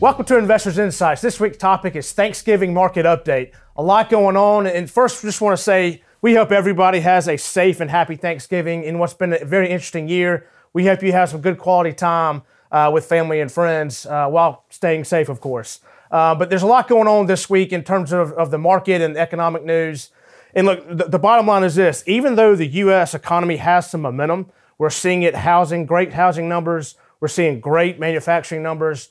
Welcome to Investors Insights. This week's topic is Thanksgiving market update. A lot going on, and first, just want to say we hope everybody has a safe and happy Thanksgiving in what's been a very interesting year. We hope you have some good quality time uh, with family and friends uh, while staying safe, of course. Uh, but there's a lot going on this week in terms of, of the market and economic news. And look, the, the bottom line is this even though the U.S. economy has some momentum, we're seeing it housing, great housing numbers, we're seeing great manufacturing numbers.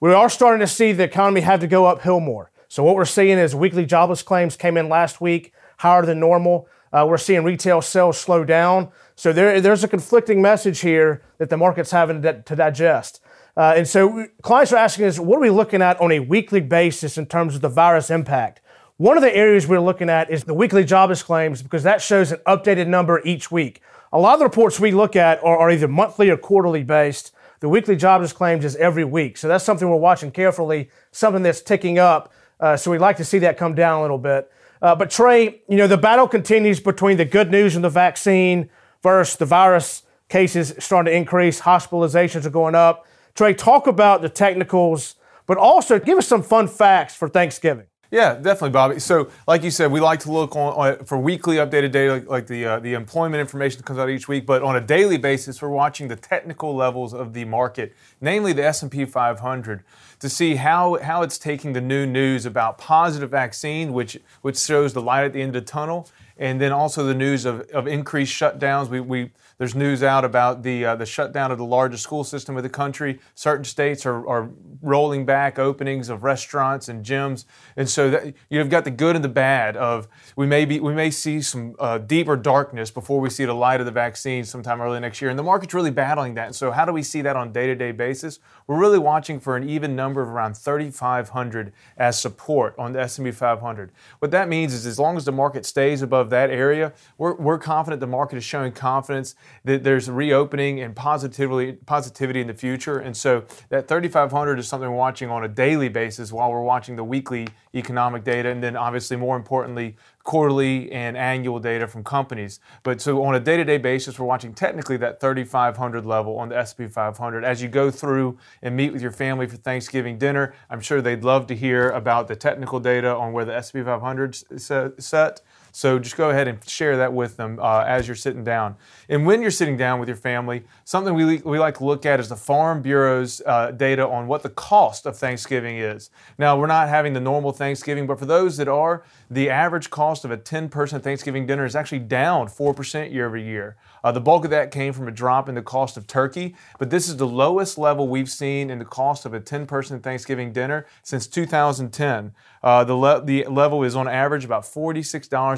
We are starting to see the economy have to go uphill more. So, what we're seeing is weekly jobless claims came in last week higher than normal. Uh, we're seeing retail sales slow down. So there, there's a conflicting message here that the market's having to, to digest. Uh, and so clients are asking us, what are we looking at on a weekly basis in terms of the virus impact? One of the areas we're looking at is the weekly jobless claims because that shows an updated number each week. A lot of the reports we look at are, are either monthly or quarterly based. The weekly jobless claims is every week. So that's something we're watching carefully, something that's ticking up. Uh, so we'd like to see that come down a little bit. Uh, but Trey, you know, the battle continues between the good news and the vaccine versus the virus cases starting to increase, hospitalizations are going up. Trey, talk about the technicals, but also give us some fun facts for Thanksgiving. Yeah, definitely, Bobby. So, like you said, we like to look on, on for weekly updated data, like, like the uh, the employment information that comes out each week. But on a daily basis, we're watching the technical levels of the market, namely the S and P 500, to see how how it's taking the new news about positive vaccine, which which shows the light at the end of the tunnel, and then also the news of, of increased shutdowns. We, we there's news out about the uh, the shutdown of the largest school system of the country. Certain states are, are rolling back openings of restaurants and gyms, and so that, you've got the good and the bad of we may be we may see some uh, deeper darkness before we see the light of the vaccine sometime early next year, and the market's really battling that. So how do we see that on day to day basis? We're really watching for an even number of around 3,500 as support on the S&P 500. What that means is as long as the market stays above that area, we're, we're confident the market is showing confidence that there's reopening and positivity positivity in the future. And so that 3,500 is something we're watching on a daily basis while we're watching the weekly economic data, and then obviously more importantly quarterly and annual data from companies. But so on a day-to-day basis, we're watching technically that 3,500 level on the S&P 500. As you go through and meet with your family for Thanksgiving dinner, I'm sure they'd love to hear about the technical data on where the S&P 500 set. So just go ahead and share that with them uh, as you're sitting down. And when you're sitting down with your family, something we, we like to look at is the Farm Bureau's uh, data on what the cost of Thanksgiving is. Now, we're not having the normal Thanksgiving, but for those that are, the average cost of a 10 person Thanksgiving dinner is actually down 4% year over year. Uh, the bulk of that came from a drop in the cost of turkey, but this is the lowest level we've seen in the cost of a 10 person Thanksgiving dinner since 2010. Uh, the, le- the level is on average about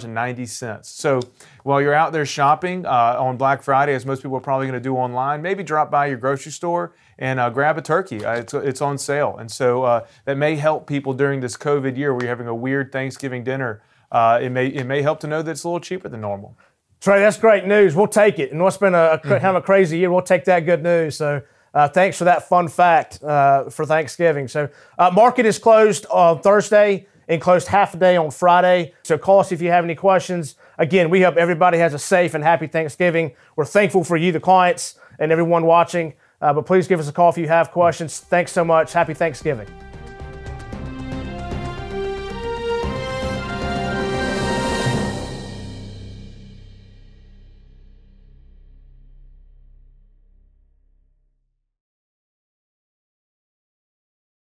$46.90. So while you're out there shopping uh, on Black Friday, as most people are probably going to do online, maybe drop by your grocery store and uh, grab a turkey. Uh, it's, it's on sale. And so uh, that may help people during this COVID year where you're having a weird Thanksgiving dinner. Uh, it, may, it may help to know that it's a little cheaper than normal. Trey, that's great news. We'll take it. And what's been a, a mm-hmm. kind of a crazy year, we'll take that good news. So uh, thanks for that fun fact uh, for Thanksgiving. So uh, market is closed on Thursday and closed half a day on Friday. So call us if you have any questions. Again, we hope everybody has a safe and happy Thanksgiving. We're thankful for you, the clients, and everyone watching. Uh, but please give us a call if you have questions. Thanks so much. Happy Thanksgiving.